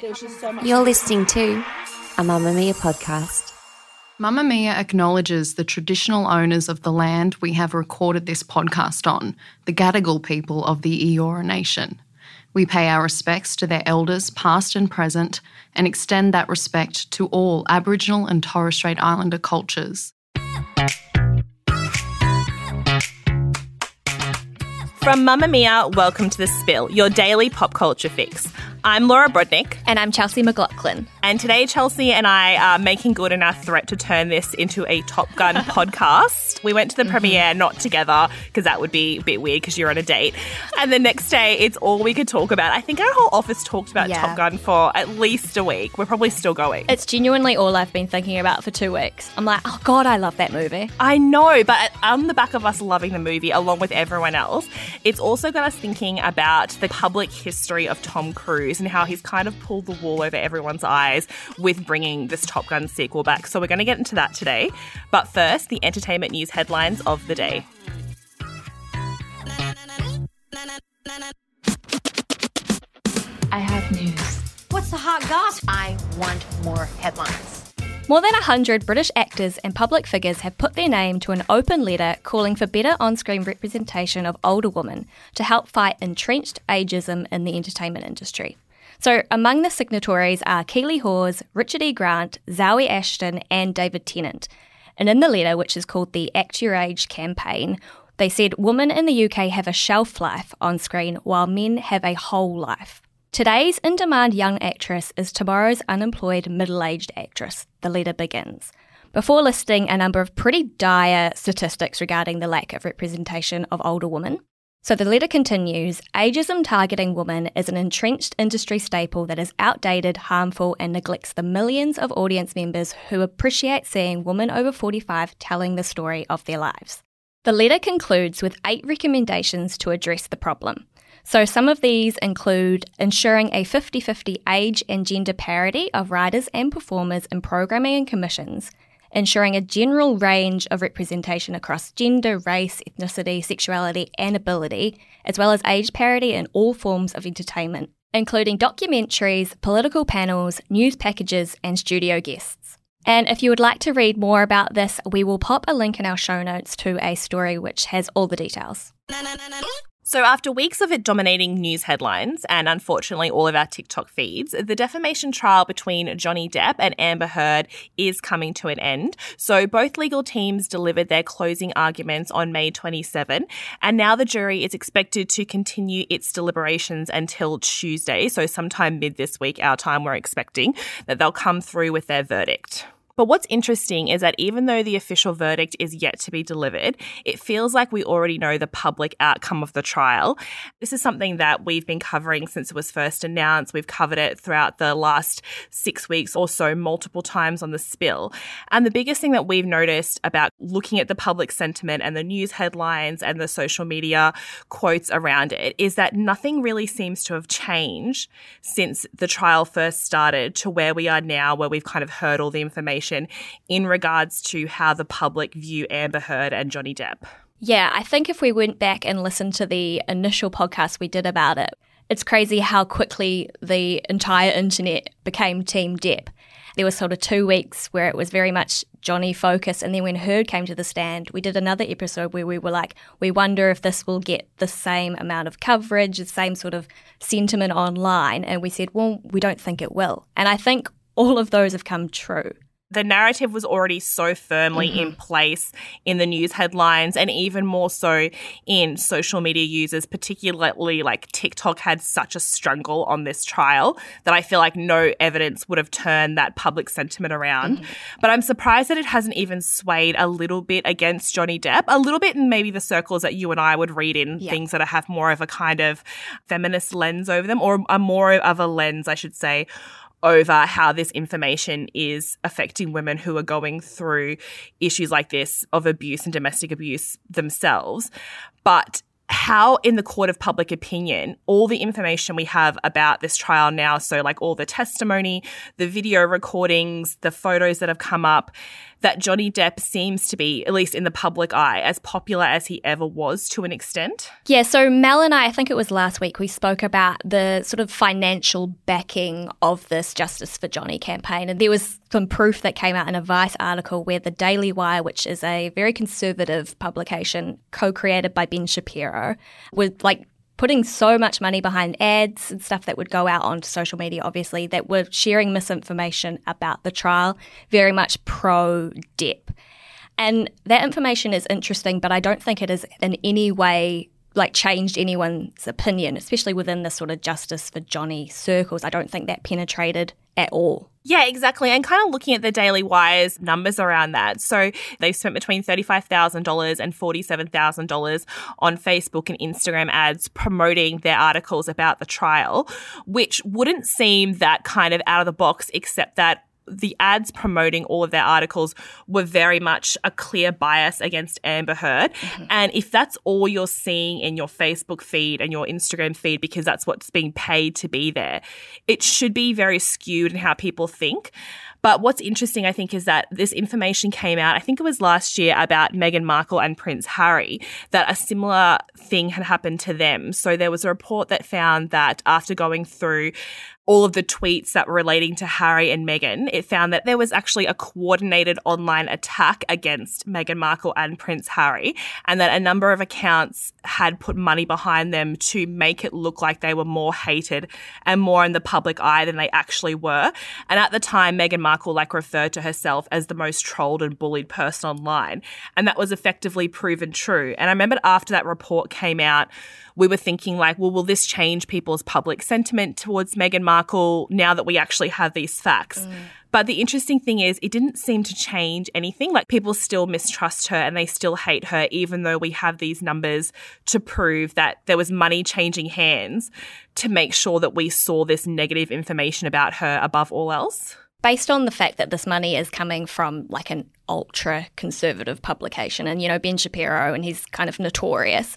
You're listening to a Mamamia podcast. Mamamia acknowledges the traditional owners of the land we have recorded this podcast on, the Gadigal people of the Eora Nation. We pay our respects to their elders, past and present, and extend that respect to all Aboriginal and Torres Strait Islander cultures. From Mamamia, welcome to The Spill, your daily pop culture fix. I'm Laura Brodnik. And I'm Chelsea McLaughlin. And today, Chelsea and I are making good on our threat to turn this into a Top Gun podcast. We went to the mm-hmm. premiere not together because that would be a bit weird because you're on a date. And the next day, it's all we could talk about. I think our whole office talked about yeah. Top Gun for at least a week. We're probably still going. It's genuinely all I've been thinking about for two weeks. I'm like, oh God, I love that movie. I know, but on the back of us loving the movie, along with everyone else, it's also got us thinking about the public history of Tom Cruise Cruise and how he's kind of pulled the wool over everyone's eyes with bringing this Top Gun sequel back. So we're going to get into that today. But first, the entertainment news headlines of the day. I have news. What's the hot gossip? I want more headlines. More than 100 British actors and public figures have put their name to an open letter calling for better on screen representation of older women to help fight entrenched ageism in the entertainment industry. So, among the signatories are Keeley Hawes, Richard E. Grant, Zawe Ashton, and David Tennant. And in the letter, which is called the Act Your Age campaign, they said women in the UK have a shelf life on screen while men have a whole life. Today's in demand young actress is tomorrow's unemployed middle aged actress, the letter begins. Before listing a number of pretty dire statistics regarding the lack of representation of older women, so the letter continues ageism targeting women is an entrenched industry staple that is outdated, harmful, and neglects the millions of audience members who appreciate seeing women over 45 telling the story of their lives. The letter concludes with eight recommendations to address the problem. So, some of these include ensuring a 50 50 age and gender parity of writers and performers in programming and commissions, ensuring a general range of representation across gender, race, ethnicity, sexuality, and ability, as well as age parity in all forms of entertainment, including documentaries, political panels, news packages, and studio guests. And if you would like to read more about this, we will pop a link in our show notes to a story which has all the details. So, after weeks of it dominating news headlines and unfortunately all of our TikTok feeds, the defamation trial between Johnny Depp and Amber Heard is coming to an end. So, both legal teams delivered their closing arguments on May 27, and now the jury is expected to continue its deliberations until Tuesday. So, sometime mid this week, our time, we're expecting that they'll come through with their verdict. But what's interesting is that even though the official verdict is yet to be delivered, it feels like we already know the public outcome of the trial. This is something that we've been covering since it was first announced. We've covered it throughout the last six weeks or so, multiple times on the spill. And the biggest thing that we've noticed about looking at the public sentiment and the news headlines and the social media quotes around it is that nothing really seems to have changed since the trial first started to where we are now, where we've kind of heard all the information information in regards to how the public view Amber Heard and Johnny Depp. Yeah, I think if we went back and listened to the initial podcast we did about it, it's crazy how quickly the entire internet became Team Depp. There was sort of two weeks where it was very much Johnny focus, and then when Heard came to the stand, we did another episode where we were like, we wonder if this will get the same amount of coverage, the same sort of sentiment online, and we said, well, we don't think it will. And I think all of those have come true. The narrative was already so firmly Mm-hmm. in place in the news headlines and even more so in social media users, particularly like TikTok had such a struggle on this trial that I feel like no evidence would have turned that public sentiment around. Mm-hmm. But I'm surprised that it hasn't even swayed a little bit against Johnny Depp, a little bit in maybe the circles that you and I would read in, Yeah. things that have more of a kind of feminist lens over them, or a more of a lens, I should say, over how this information is affecting women who are going through issues like this of abuse and domestic abuse themselves. But how, in the court of public opinion, all the information we have about this trial now, so like all the testimony, the video recordings, the photos that have come up, that Johnny Depp seems to be, at least in the public eye, as popular as he ever was to an extent. Yeah, so Mel and I, I think it was last week, we spoke about the sort of financial backing of this Justice for Johnny campaign. And there was some proof that came out in a Vice article where the Daily Wire, which is a very conservative publication co created by Ben Shapiro, was like putting so much money behind ads and stuff that would go out onto social media, obviously, that were sharing misinformation about the trial, very much pro Depp. And that information is interesting, but I don't think it is in any way like changed anyone's opinion, especially within the sort of justice for Johnny circles. I don't think that penetrated at all. Yeah, exactly. And kind of looking at the Daily Wire's numbers around that. So they spent between $35,000 and $47,000 on Facebook and Instagram ads promoting their articles about the trial, which wouldn't seem that kind of out of the box, except that the ads promoting all of their articles were very much a clear bias against Amber Heard. Mm-hmm. And if that's all you're seeing in your Facebook feed and your Instagram feed, because that's what's being paid to be there, it should be very skewed in how people think. But what's interesting, I think, is that this information came out, I think it was last year, about Meghan Markle and Prince Harry, that a similar thing had happened to them. So there was a report that found that after going through all of the tweets that were relating to Harry and Meghan, it found that there was actually a coordinated online attack against Meghan Markle and Prince Harry, and that a number of accounts had put money behind them to make it look like they were more hated and more in the public eye than they actually were. And at the time, Meghan Markle like referred to herself as the most trolled and bullied person online, and that was effectively proven true. And I remember after that report came out, we were thinking like, well, will this change people's public sentiment towards Meghan Markle now that we actually have these facts? Mm. But the interesting thing is, it didn't seem to change anything. Like, people still mistrust her and they still hate her, even though we have these numbers to prove that there was money changing hands to make sure that we saw this negative information about her above all else. Based on the fact that this money is coming from like an ultra conservative publication, and you know, Ben Shapiro, and he's kind of notorious.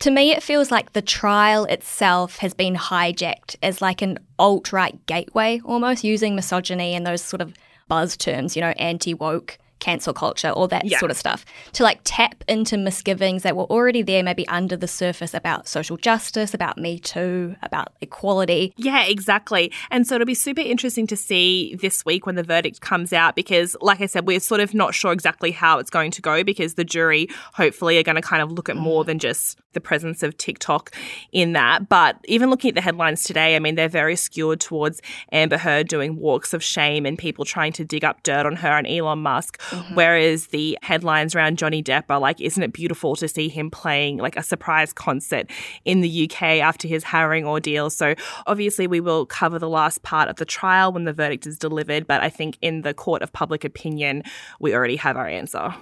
To me, it feels like the trial itself has been hijacked as like an alt right gateway, almost using misogyny and those sort of buzz terms, you know, anti woke, cancel culture, all that Yeah. sort of stuff, to like tap into misgivings that were already there, maybe under the surface about social justice, about Me Too, about equality. Yeah, exactly. And so it'll be super interesting to see this week when the verdict comes out because, like I said, we're sort of not sure exactly how it's going to go because the jury hopefully are going to kind of look at mm. more than just the presence of TikTok in that. But even looking at the headlines today, I mean, they're very skewed towards Amber Heard doing walks of shame and people trying to dig up dirt on her and Elon Musk. Mm-hmm. Whereas the headlines around Johnny Depp are like, isn't it beautiful to see him playing like a surprise concert in the UK after his harrowing ordeal? So obviously, we will cover the last part of the trial when the verdict is delivered. But I think in the court of public opinion, we already have our answer.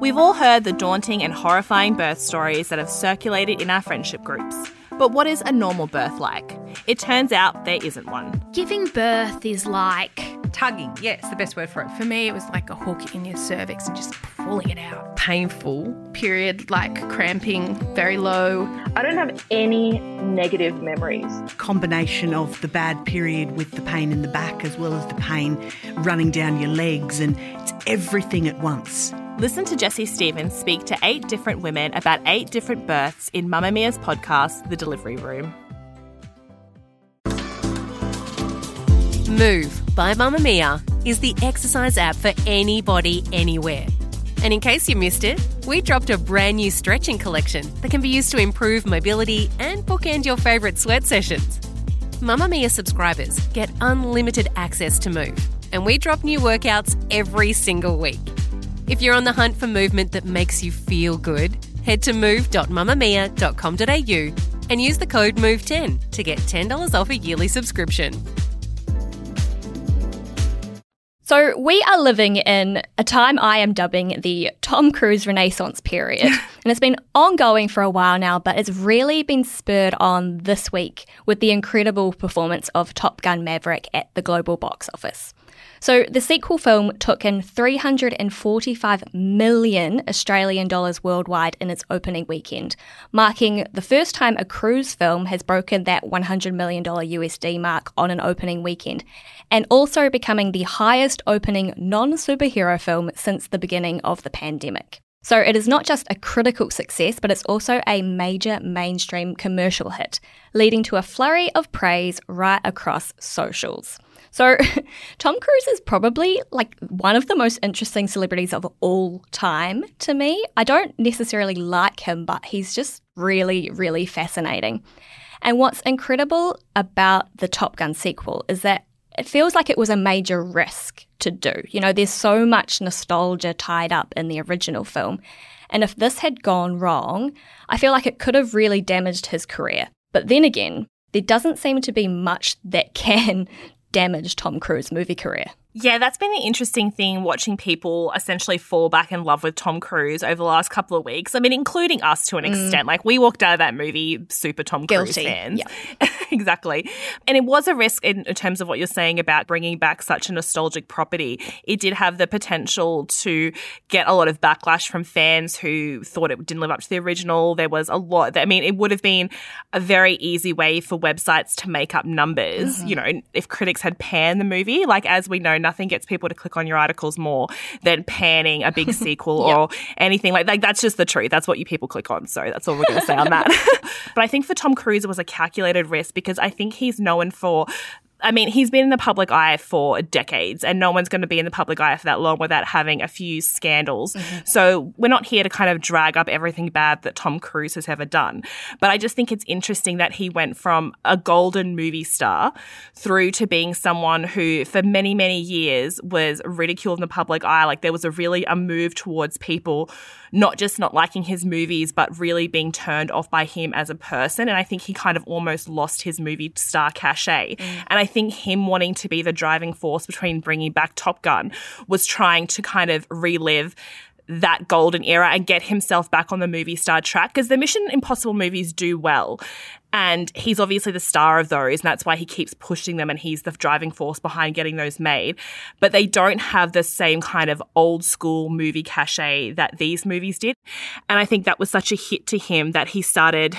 We've all heard the daunting and horrifying birth stories that have circulated in our friendship groups. But what is a normal birth like? It turns out there isn't one. Giving birth is like Tugging, yes, the best word for it. For me, it was like a hook in your cervix and just pulling it out. Painful. Period, like cramping, very low. I don't have any negative memories. combination of the bad period with the pain in the back as well as the pain running down your legs and it's everything at once. Listen to Jessie Stephens speak to eight different women about eight different births in Mamamia's podcast, The Delivery Room. Move by Mamamia is the exercise app for anybody, anywhere. And in case you missed it, we dropped a brand new stretching collection that can be used to improve mobility and bookend your favourite sweat sessions. Mamamia subscribers get unlimited access to Move, and we drop new workouts every single week. If you're on the hunt for movement that makes you feel good, head to move.mamamia.com.au and use the code MOVE10 to get $10 off a yearly subscription. So, we are living in a time I am dubbing the Tom Cruise Renaissance period. and it's been ongoing for a while now, but it's really been spurred on this week with the incredible performance of Top Gun Maverick at the global box office. So the sequel film took in 345 million Australian dollars worldwide in its opening weekend, marking the first time a cruise film has broken that $100 million USD mark on an opening weekend, and also becoming the highest opening non superhero film since the beginning of the pandemic. So it is not just a critical success, but it's also a major mainstream commercial hit, leading to a flurry of praise right across socials. So, Tom Cruise is probably like one of the most interesting celebrities of all time to me. I don't necessarily like him, but he's just really, really fascinating. And what's incredible about the Top Gun sequel is that it feels like it was a major risk to do. You know, there's so much nostalgia tied up in the original film. And if this had gone wrong, I feel like it could have really damaged his career. But then again, there doesn't seem to be much that can damage Tom Cruise movie career. Yeah, that's been the interesting thing watching people essentially fall back in love with Tom Cruise over the last couple of weeks. I mean, including us to an mm. extent. Like, we walked out of that movie super Tom Cruise Guilty. fans. Yeah. exactly. And it was a risk in, in terms of what you're saying about bringing back such a nostalgic property. It did have the potential to get a lot of backlash from fans who thought it didn't live up to the original. There was a lot. I mean, it would have been a very easy way for websites to make up numbers. Mm-hmm. You know, if critics had panned the movie, like as we know, nothing gets people to click on your articles more than panning a big sequel yep. or anything like like that's just the truth. That's what you people click on. So that's all we're going to say on that. but I think for Tom Cruise it was a calculated risk because I think he's known for I mean, he's been in the public eye for decades, and no one's going to be in the public eye for that long without having a few scandals. Mm-hmm. So we're not here to kind of drag up everything bad that Tom Cruise has ever done. But I just think it's interesting that he went from a golden movie star through to being someone who, for many, many years, was ridiculed in the public eye. Like there was a really a move towards people not just not liking his movies, but really being turned off by him as a person. And I think he kind of almost lost his movie star cachet. Mm. And I think him wanting to be the driving force between bringing back Top Gun was trying to kind of relive that golden era and get himself back on the movie star track because the Mission Impossible movies do well. And he's obviously the star of those, and that's why he keeps pushing them and he's the driving force behind getting those made. But they don't have the same kind of old school movie cachet that these movies did. And I think that was such a hit to him that he started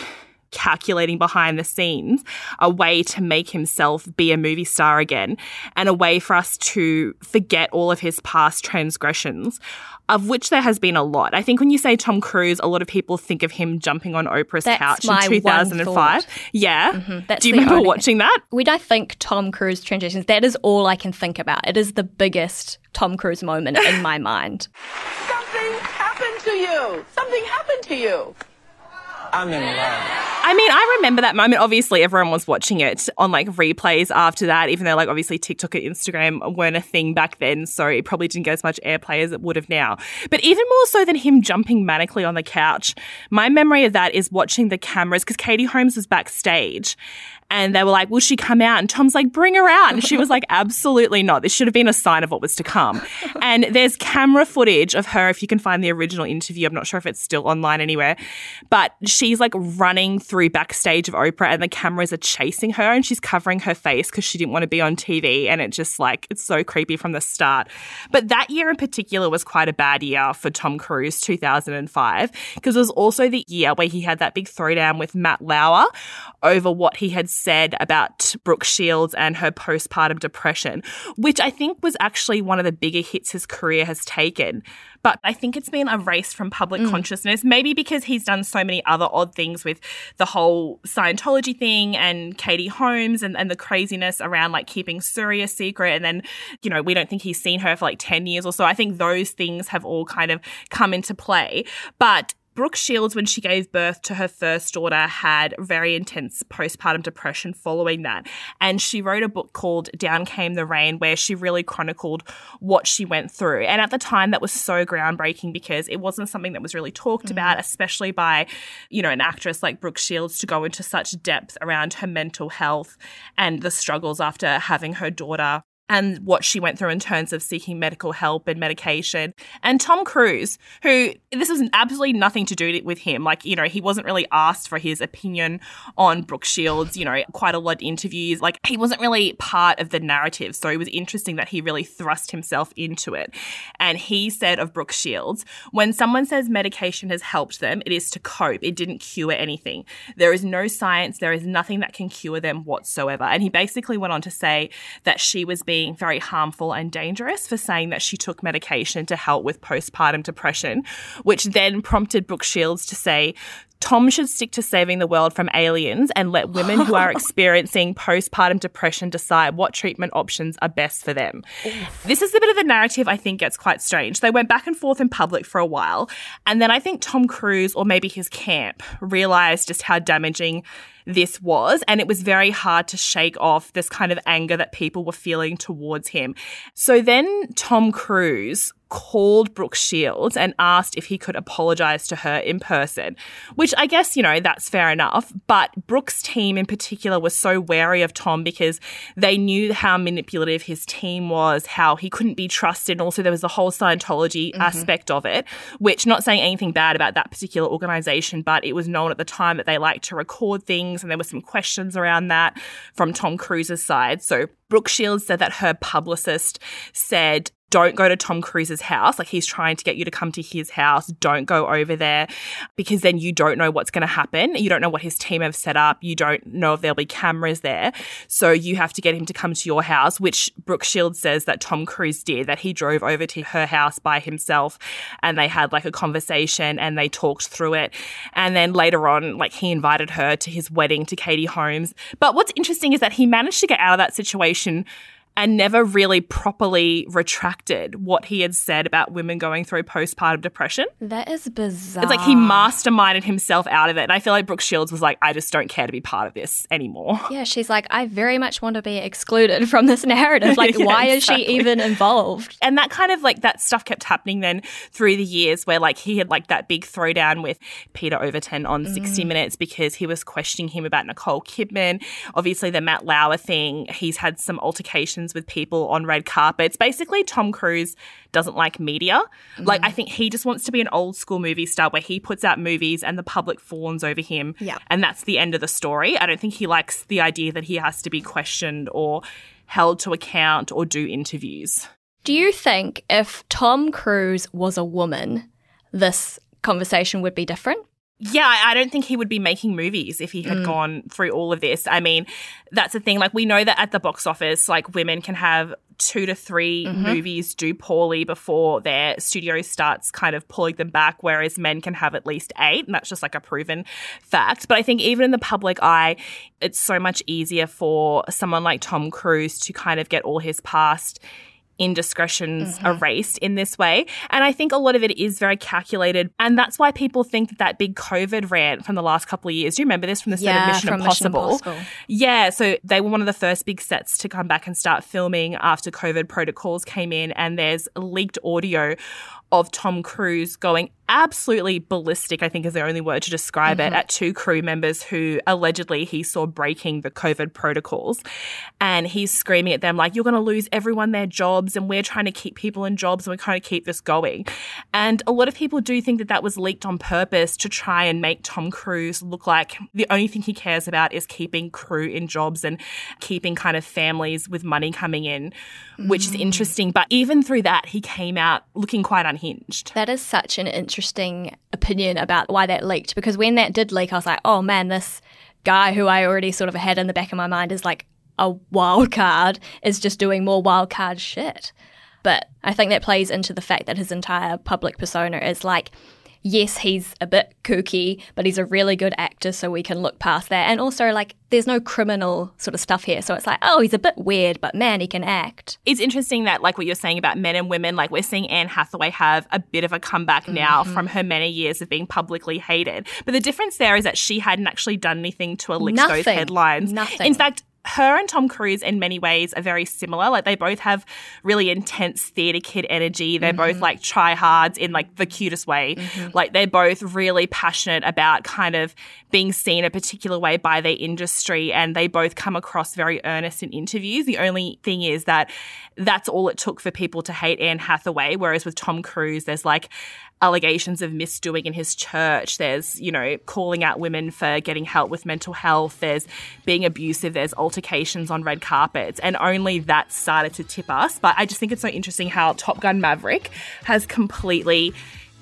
calculating behind the scenes a way to make himself be a movie star again and a way for us to forget all of his past transgressions of which there has been a lot. I think when you say Tom Cruise, a lot of people think of him jumping on Oprah's That's couch in 2005. Yeah. Mm-hmm. Do you remember watching that? When I think Tom Cruise transitions, that is all I can think about. It is the biggest Tom Cruise moment in my mind. Something happened to you. Something happened to you. I'm in love. I mean, I remember that moment. Obviously, everyone was watching it on like replays after that, even though like obviously TikTok and Instagram weren't a thing back then, so it probably didn't get as much airplay as it would have now. But even more so than him jumping manically on the couch, my memory of that is watching the cameras because Katie Holmes was backstage and they were like, Will she come out? And Tom's like, Bring her out. And she was like, Absolutely not. This should have been a sign of what was to come. And there's camera footage of her, if you can find the original interview. I'm not sure if it's still online anywhere, but she's like running through backstage of Oprah and the cameras are chasing her and she's covering her face because she didn't want to be on TV. And it just like, it's so creepy from the start. But that year in particular was quite a bad year for Tom Cruise, 2005, because it was also the year where he had that big throwdown with Matt Lauer over what he had said about Brooke Shields and her postpartum depression, which I think was actually one of the bigger hits his career has taken. But I think it's been erased from public mm. consciousness, maybe because he's done so many other odd things with the whole Scientology thing and Katie Holmes and, and the craziness around like keeping Suri a secret. And then, you know, we don't think he's seen her for like 10 years or so. I think those things have all kind of come into play. But Brooke Shields, when she gave birth to her first daughter, had very intense postpartum depression following that. And she wrote a book called Down Came the Rain, where she really chronicled what she went through. And at the time, that was so groundbreaking because it wasn't something that was really talked mm. about, especially by, you know, an actress like Brooke Shields to go into such depth around her mental health and the struggles after having her daughter and what she went through in terms of seeking medical help and medication. And Tom Cruise, who this was absolutely nothing to do with him. Like, you know, he wasn't really asked for his opinion on Brooke Shields, you know, quite a lot of interviews. Like, he wasn't really part of the narrative. So it was interesting that he really thrust himself into it. And he said of Brooke Shields, when someone says medication has helped them, it is to cope. It didn't cure anything. There is no science, there is nothing that can cure them whatsoever. And he basically went on to say that she was being being very harmful and dangerous for saying that she took medication to help with postpartum depression, which then prompted Brooke Shields to say, Tom should stick to saving the world from aliens and let women who are experiencing postpartum depression decide what treatment options are best for them. Oof. This is a bit of the narrative I think gets quite strange. They went back and forth in public for a while, and then I think Tom Cruise or maybe his camp realized just how damaging this was. And it was very hard to shake off this kind of anger that people were feeling towards him. So then Tom Cruise called Brooke Shields and asked if he could apologize to her in person, which I guess, you know, that's fair enough. But Brooke's team in particular was so wary of Tom because they knew how manipulative his team was, how he couldn't be trusted. And also, there was the whole Scientology mm-hmm. aspect of it, which, not saying anything bad about that particular organization, but it was known at the time that they liked to record things. And there were some questions around that from Tom Cruise's side. So Brooke Shields said that her publicist said don't go to Tom Cruise's house. Like he's trying to get you to come to his house. Don't go over there because then you don't know what's going to happen. You don't know what his team have set up. You don't know if there'll be cameras there. So you have to get him to come to your house, which Brooke Shields says that Tom Cruise did, that he drove over to her house by himself and they had like a conversation and they talked through it. And then later on, like he invited her to his wedding to Katie Holmes. But what's interesting is that he managed to get out of that situation and never really properly retracted what he had said about women going through postpartum depression. That is bizarre. It's like he masterminded himself out of it. And I feel like Brooke Shields was like, I just don't care to be part of this anymore. Yeah, she's like, I very much want to be excluded from this narrative. Like, yeah, why exactly. is she even involved? And that kind of like that stuff kept happening then through the years where like he had like that big throwdown with Peter Overton on mm. 60 Minutes because he was questioning him about Nicole Kidman. Obviously, the Matt Lauer thing, he's had some altercations with people on red carpets. Basically, Tom Cruise doesn't like media. Mm. Like, I think he just wants to be an old school movie star where he puts out movies and the public fawns over him. Yeah. And that's the end of the story. I don't think he likes the idea that he has to be questioned or held to account or do interviews. Do you think if Tom Cruise was a woman, this conversation would be different? Yeah, I don't think he would be making movies if he had mm. gone through all of this. I mean, that's the thing. Like, we know that at the box office, like, women can have two to 3 mm-hmm. movies do poorly before their studio starts kind of pulling them back, whereas men can have at least eight. And that's just like a proven fact. But I think even in the public eye, it's so much easier for someone like Tom Cruise to kind of get all his past indiscretions mm-hmm. erased in this way. And I think a lot of it is very calculated. And that's why people think that that big COVID rant from the last couple of years, do you remember this from the set yeah, of Mission Impossible? Mission Impossible? Yeah. So they were one of the first big sets to come back and start filming after COVID protocols came in. And there's leaked audio of Tom Cruise going absolutely ballistic, I think is the only word to describe mm-hmm. it, at two crew members who allegedly he saw breaking the COVID protocols. And he's screaming at them, like, you're going to lose everyone their jobs, and we're trying to keep people in jobs, and we're trying to keep this going. And a lot of people do think that that was leaked on purpose to try and make Tom Cruise look like the only thing he cares about is keeping crew in jobs and keeping kind of families with money coming in, mm-hmm. which is mm. interesting. But even through that, he came out looking quite unhinged. That is such an interesting interesting opinion about why that leaked because when that did leak, I was like, oh man, this guy who I already sort of had in the back of my mind is like a wild card, is just doing more wild card shit. But I think that plays into the fact that his entire public persona is like yes, he's a bit kooky, but he's a really good actor, so we can look past that. And also, like, there's no criminal sort of stuff here. So it's like, oh, he's a bit weird, but man, he can act. It's interesting that, like what you're saying about men and women, like we're seeing Anne Hathaway have a bit of a comeback now Mhm. from her many years of being publicly hated. But the difference there is that she hadn't actually done anything to elicit those headlines. Nothing. In fact, her and Tom Cruise in many ways are very similar. Like they both have really intense theatre kid energy. They're both Mhm. like tryhards in like the cutest way. Mhm. Like they're both really passionate about kind of being seen a particular way by their industry and they both come across very earnest in interviews. The only thing is that that's all it took for people to hate Anne Hathaway. Whereas with Tom Cruise, there's like allegations of misdoing in his church. There's, you know, calling out women for getting help with mental health. There's being abusive. There's altercations on red carpets. And only that started to tip us. But I just think it's so interesting how Top Gun Maverick has completely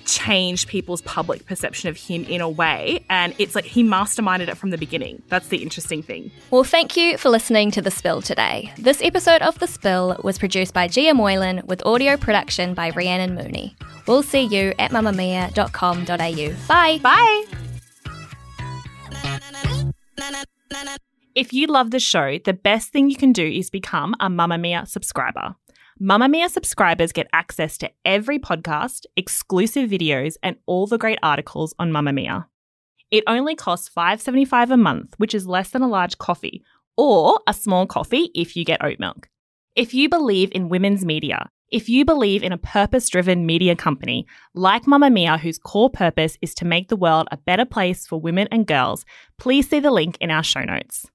changed people's public perception of him in a way. And it's like he masterminded it from the beginning. That's the interesting thing. Well, thank you for listening to The Spill today. This episode of The Spill was produced by Gia Moylan with audio production by Rhiannon Mooney. We'll see you at mamamia.com.au. Bye. Bye. If you love the show, the best thing you can do is become a Mamamia subscriber. Mamamia subscribers get access to every podcast, exclusive videos, and all the great articles on Mamamia. It only costs $5.75 a month, which is less than a large coffee, or a small coffee if you get oat milk. If you believe in women's media, if you believe in a purpose driven media company like Mamamia, whose core purpose is to make the world a better place for women and girls, please see the link in our show notes.